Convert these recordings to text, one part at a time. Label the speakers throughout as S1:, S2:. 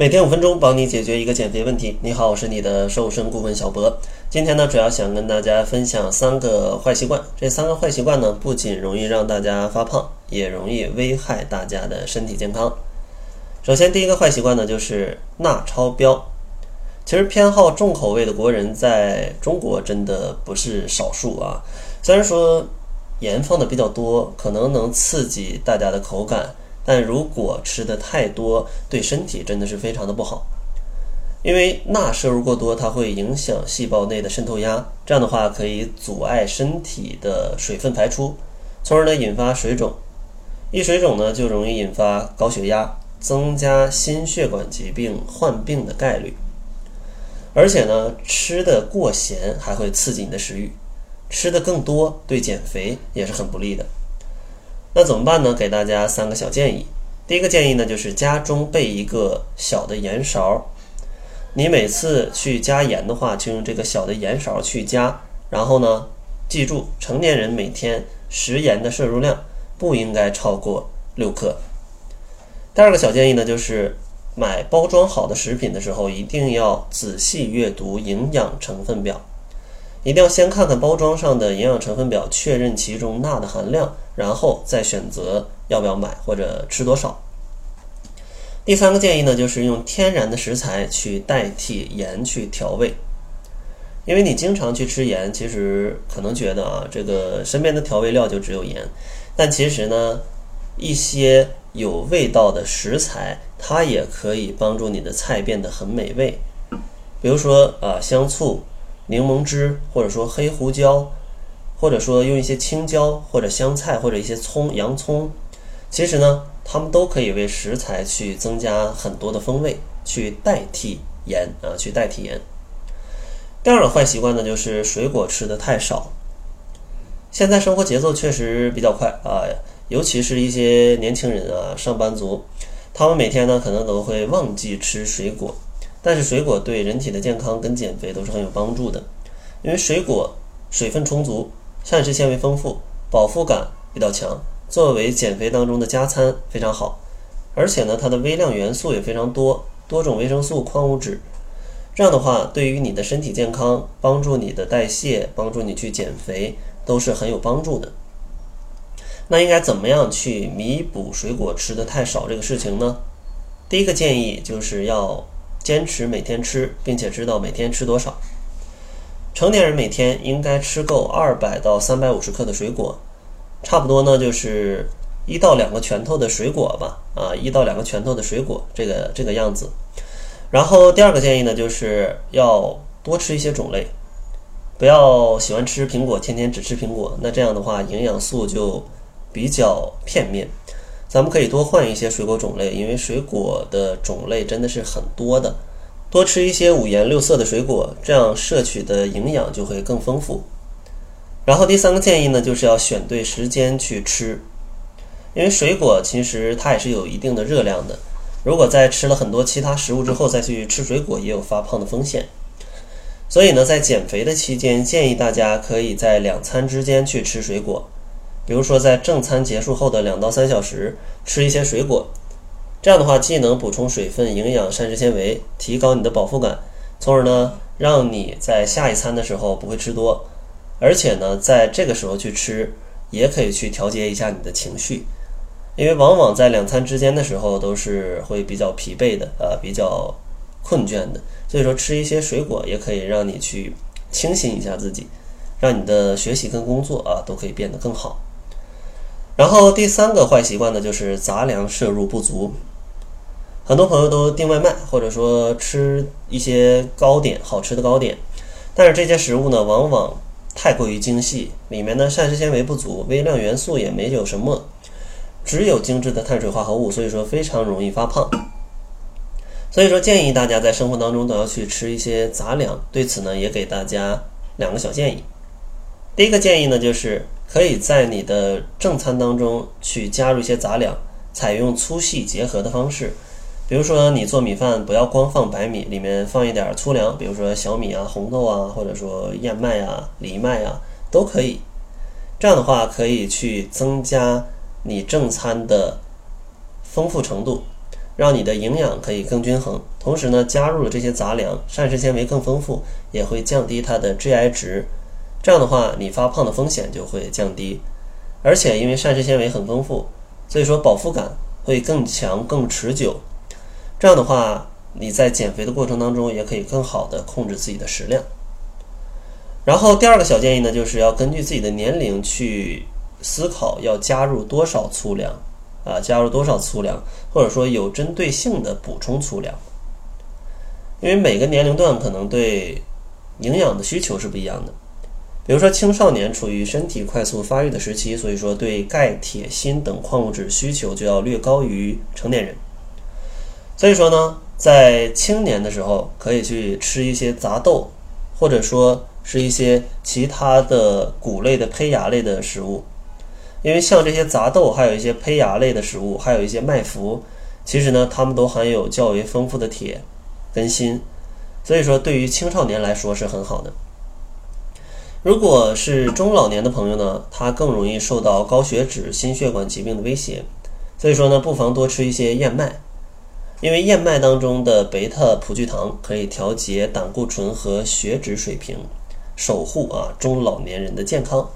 S1: 每天五分钟，帮你解决一个减肥问题。你好，我是你的瘦身顾问小博。今天呢，主要想跟大家分享三个坏习惯。这三个坏习惯呢，不仅容易让大家发胖，也容易危害大家的身体健康。首先，第一个坏习惯呢，就是钠超标。其实，偏好重口味的国人在中国真的不是少数啊。虽然说盐放的比较多，可能能刺激大家的口感。但如果吃的太多，对身体真的是非常的不好，因为钠摄入过多，它会影响细胞内的渗透压，这样的话可以阻碍身体的水分排出，从而呢引发水肿，一水肿呢就容易引发高血压，增加心血管疾病患病的概率，而且呢吃的过咸还会刺激你的食欲，吃的更多对减肥也是很不利的。那怎么办呢？给大家三个小建议。第一个建议呢，就是家中备一个小的盐勺。你每次去加盐的话，就用这个小的盐勺去加。然后呢，记住，成年人每天食盐的摄入量不应该超过六克。第二个小建议呢，就是买包装好的食品的时候，一定要仔细阅读营养成分表。一定要先看看包装上的营养成分表，确认其中钠的含量，然后再选择要不要买或者吃多少。第三个建议呢，就是用天然的食材去代替盐去调味。因为你经常去吃盐，其实可能觉得啊，这个身边的调味料就只有盐，但其实呢，一些有味道的食材，它也可以帮助你的菜变得很美味。比如说啊，香醋。柠檬汁，或者说黑胡椒，或者说用一些青椒或者香菜或者一些葱、洋葱，其实呢，它们都可以为食材去增加很多的风味，去代替盐啊，去代替盐。第二个坏习惯呢，就是水果吃的太少。现在生活节奏确实比较快啊，尤其是一些年轻人啊，上班族，他们每天呢可能都会忘记吃水果。但是水果对人体的健康跟减肥都是很有帮助的，因为水果水分充足，膳食纤维丰富，饱腹感比较强，作为减肥当中的加餐非常好。而且呢，它的微量元素也非常多，多种维生素、矿物质，这样的话对于你的身体健康、帮助你的代谢、帮助你去减肥都是很有帮助的。那应该怎么样去弥补水果吃的太少这个事情呢？第一个建议就是要。坚持每天吃，并且知道每天吃多少。成年人每天应该吃够二百到三百五十克的水果，差不多呢就是一到两个拳头的水果吧，啊，一到两个拳头的水果，这个这个样子。然后第二个建议呢，就是要多吃一些种类，不要喜欢吃苹果，天天只吃苹果，那这样的话营养素就比较片面。咱们可以多换一些水果种类，因为水果的种类真的是很多的。多吃一些五颜六色的水果，这样摄取的营养就会更丰富。然后第三个建议呢，就是要选对时间去吃，因为水果其实它也是有一定的热量的。如果在吃了很多其他食物之后再去吃水果，也有发胖的风险。所以呢，在减肥的期间，建议大家可以在两餐之间去吃水果。比如说，在正餐结束后的两到三小时吃一些水果，这样的话既能补充水分、营养、膳食纤维，提高你的饱腹感，从而呢让你在下一餐的时候不会吃多，而且呢在这个时候去吃也可以去调节一下你的情绪，因为往往在两餐之间的时候都是会比较疲惫的，呃比较困倦的，所以说吃一些水果也可以让你去清醒一下自己，让你的学习跟工作啊都可以变得更好。然后第三个坏习惯呢，就是杂粮摄入不足。很多朋友都订外卖，或者说吃一些糕点，好吃的糕点，但是这些食物呢，往往太过于精细，里面的膳食纤维不足，微量元素也没有什么，只有精致的碳水化合物，所以说非常容易发胖。所以说建议大家在生活当中都要去吃一些杂粮。对此呢，也给大家两个小建议。第一个建议呢，就是可以在你的正餐当中去加入一些杂粮，采用粗细结合的方式。比如说，你做米饭不要光放白米，里面放一点粗粮，比如说小米啊、红豆啊，或者说燕麦啊、藜麦啊，都可以。这样的话，可以去增加你正餐的丰富程度，让你的营养可以更均衡。同时呢，加入了这些杂粮，膳食纤维更丰富，也会降低它的 GI 值。这样的话，你发胖的风险就会降低。而且因为膳食纤维很丰富，所以说饱腹感会更强、更持久。这样的话，你在减肥的过程当中也可以更好的控制自己的食量。然后第二个小建议呢，就是要根据自己的年龄去思考要加入多少粗粮啊，加入多少粗粮，或者说有针对性的补充粗粮。因为每个年龄段可能对营养的需求是不一样的。比如说青少年处于身体快速发育的时期，所以说对钙、铁、锌等矿物质需求就要略高于成年人。所以说呢，在青年的时候可以去吃一些杂豆，或者说是一些其他的谷类的胚芽类的食物，因为像这些杂豆，还有一些胚芽类的食物，还有一些麦麸，其实呢，它们都含有较为丰富的铁跟锌，所以说对于青少年来说是很好的。如果是中老年的朋友呢，他更容易受到高血脂、心血管疾病的威胁，所以说呢，不妨多吃一些燕麦，因为燕麦当中的贝塔葡聚糖可以调节胆固醇和血脂水平，守护啊中老年人的健康。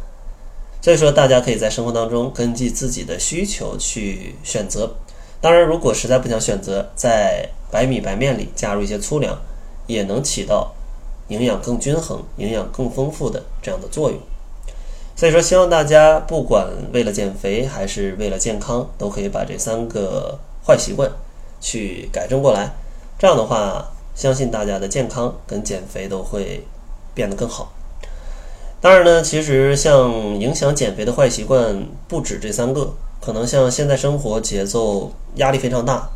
S1: 所以说，大家可以在生活当中根据自己的需求去选择。当然，如果实在不想选择，在白米白面里加入一些粗粮，也能起到。营养更均衡、营养更丰富的这样的作用，所以说希望大家不管为了减肥还是为了健康，都可以把这三个坏习惯去改正过来。这样的话，相信大家的健康跟减肥都会变得更好。当然呢，其实像影响减肥的坏习惯不止这三个，可能像现在生活节奏压力非常大，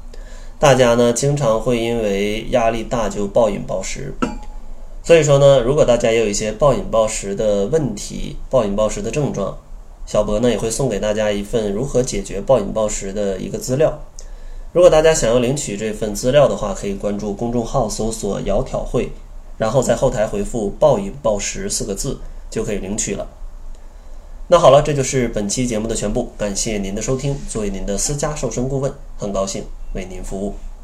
S1: 大家呢经常会因为压力大就暴饮暴食。所以说呢，如果大家也有一些暴饮暴食的问题、暴饮暴食的症状，小博呢也会送给大家一份如何解决暴饮暴食的一个资料。如果大家想要领取这份资料的话，可以关注公众号搜索“窈窕会”，然后在后台回复“暴饮暴食”四个字就可以领取了。那好了，这就是本期节目的全部，感谢您的收听。作为您的私家瘦身顾问，很高兴为您服务。